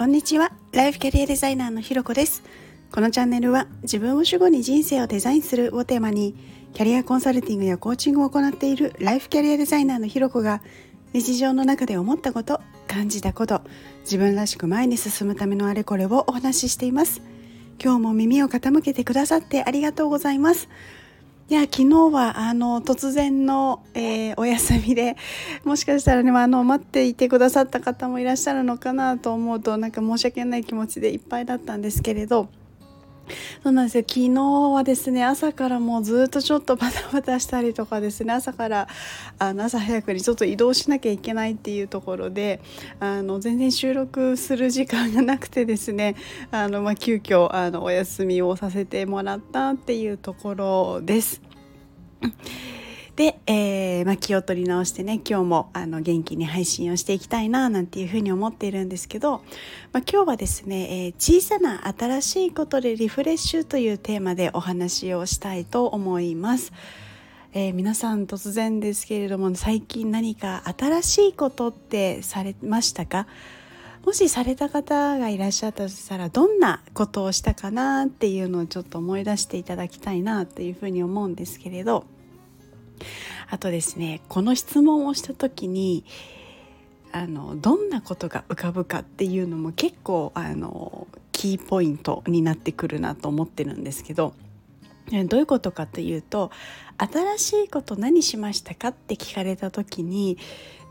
こんにちは。ライフキャリアデザイナーのひろこです。このチャンネルは自分を主語に人生をデザインするをテーマにキャリアコンサルティングやコーチングを行っているライフキャリアデザイナーのひろこが日常の中で思ったこと感じたこと自分らしく前に進むためのあれこれをお話ししています。今日も耳を傾けてくださってありがとうございます。いや昨日はあの突然の、えー、お休みでもしかしたらねあの待っていてくださった方もいらっしゃるのかなと思うとなんか申し訳ない気持ちでいっぱいだったんですけれどそうなんですよ昨日はですね朝からもうずっとちょっとバタバタしたりとかですね朝からあの朝早くにちょっと移動しなきゃいけないっていうところであの全然収録する時間がなくてですね あの、まあ、急遽あのお休みをさせてもらったっていうところです。で、えー、まあ、気を取り直してね今日もあの元気に配信をしていきたいななんていうふうに思っているんですけど、まあ、今日はですね、えー、小さな新しいことでリフレッシュというテーマでお話をしたいと思います。えー、皆さん突然ですけれども最近何か新しいことってされましたか？もしされた方がいらっしゃったとしたらどんなことをしたかなっていうのをちょっと思い出していただきたいなっていうふうに思うんですけれどあとですねこの質問をした時にあのどんなことが浮かぶかっていうのも結構あのキーポイントになってくるなと思ってるんですけどどういうことかというと新しいこと何しましたかって聞かれた時に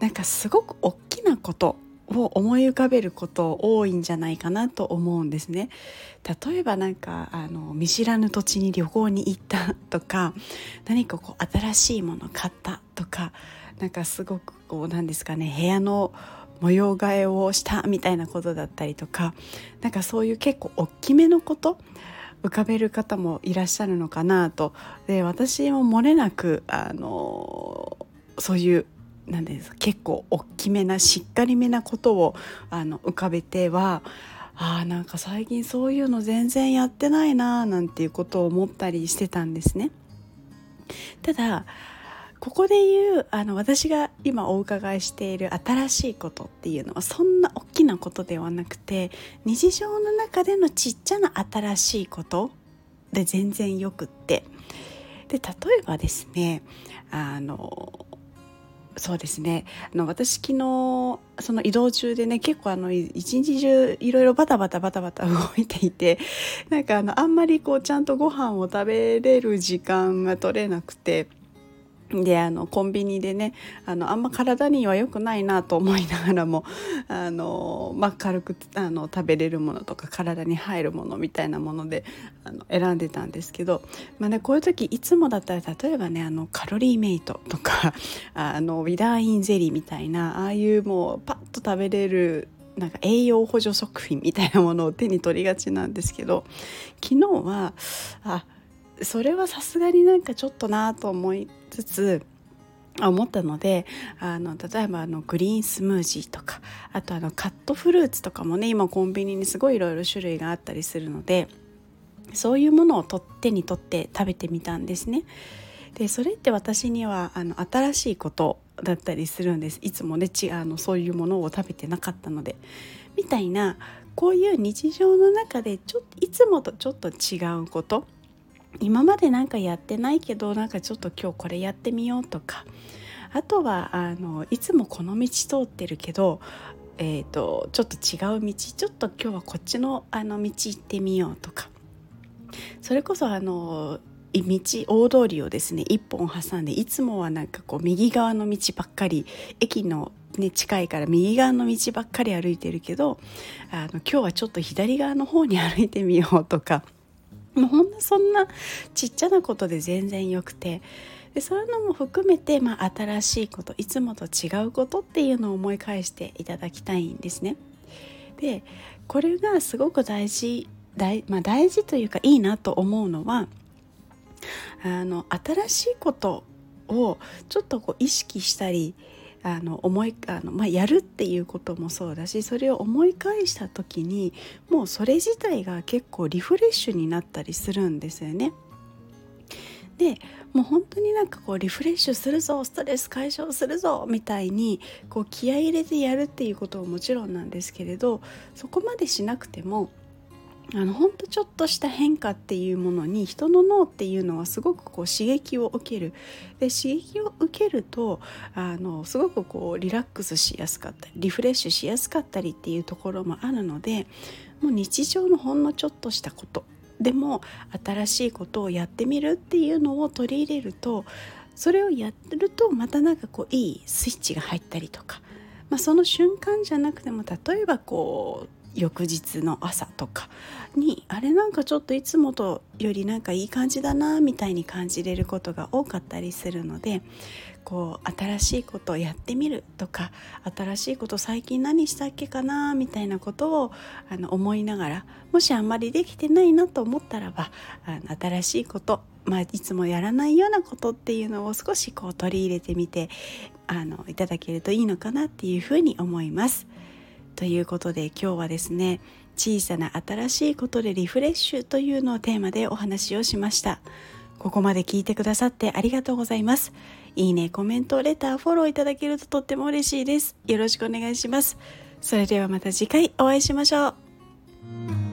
なんかすごく大きなことを思い浮かべること多いんじゃないかなと思うんですね。例えばなんかあの見知らぬ土地に旅行に行ったとか 何かこう新しいものを買ったとかなんかすごくこうなんですかね部屋の模様替えをしたみたいなことだったりとかなんかそういう結構大きめのこと浮かべる方もいらっしゃるのかなとで私も漏れなくあのそういうなんです結構大きめなしっかりめなことをあの浮かべてはあなんか最近そういうの全然やってないななんていうことを思ったりしてたんですね。ただここで言うあの私が今お伺いしている新しいことっていうのはそんな大きなことではなくて日常の中でのちっちゃな新しいことで全然よくってで例えばですねあのそうですねあの私昨日その移動中でね結構あの一日中いろいろバタバタバタバタ動いていてなんかあのあんまりこうちゃんとご飯を食べれる時間が取れなくて。であのコンビニでねあのあんま体には良くないなと思いながらもあの、まあ、軽くあの食べれるものとか体に入るものみたいなものであの選んでたんですけど、まあね、こういう時いつもだったら例えばねあのカロリーメイトとかあのウィダーインゼリーみたいなああいうもうパッと食べれるなんか栄養補助食品みたいなものを手に取りがちなんですけど昨日はあそれはさすがになんかちょっとなと思いつつ思ったのであの例えばあのグリーンスムージーとかあとあのカットフルーツとかもね今コンビニにすごいいろいろ種類があったりするのでそういうものを取手に取って食べてみたんですね。でそれって私にはあの新しいことだったりするんですいつもねちあのそういうものを食べてなかったのでみたいなこういう日常の中でちょいつもとちょっと違うこと今までなんかやってないけどなんかちょっと今日これやってみようとか。あとはあのいつもこの道通ってるけど、えーと、ちょっと違う道。ちょっと今日はこっちのあの道行ってみようとか。それこそあの道大通りをですね一本挟んでいつもはなんかこう右側の道ばっかり駅のね、近いから右側の道ばっかり歩いてるけどあの今日はちょっと左側の方に歩いてみようとか。もうほんのそんなちっちゃなことで全然よくてでそういうのも含めて、まあ、新しいこといつもと違うことっていうのを思い返していただきたいんですね。でこれがすごく大事大,、まあ、大事というかいいなと思うのはあの新しいことをちょっとこう意識したりあの思いあの、まあ、やるっていうこともそうだしそれを思い返した時にもうそれ自体が結構リフレッシュになったりするんですよね。でもう本当になんかこうリフレッシュするぞストレス解消するぞみたいにこう気合い入れてやるっていうことももちろんなんですけれどそこまでしなくてもあのほんとちょっとした変化っていうものに人の脳っていうのはすごくこう刺激を受ける。で刺激を受けるとあのすごくこうリラックスしやすかったりリフレッシュしやすかったりっていうところもあるのでもう日常のほんのちょっとしたことでも新しいことをやってみるっていうのを取り入れるとそれをやるとまたなんかこういいスイッチが入ったりとか、まあ、その瞬間じゃなくても例えばこう翌日の朝とかにあれなんかちょっといつもとよりなんかいい感じだなみたいに感じれることが多かったりするのでこう新しいことをやってみるとか新しいこと最近何したっけかなみたいなことをあの思いながらもしあんまりできてないなと思ったらばあの新しいことまあ、いつもやらないようなことっていうのを少しこう取り入れてみてあのいただけるといいのかなっていうふうに思います。ということで今日はですね小さな新しいことでリフレッシュというのをテーマでお話をしました。ここまで聞いてくださってありがとうございます。いいねコメントレターフォローいただけるととっても嬉しいです。よろしくお願いします。それではまた次回お会いしましょう。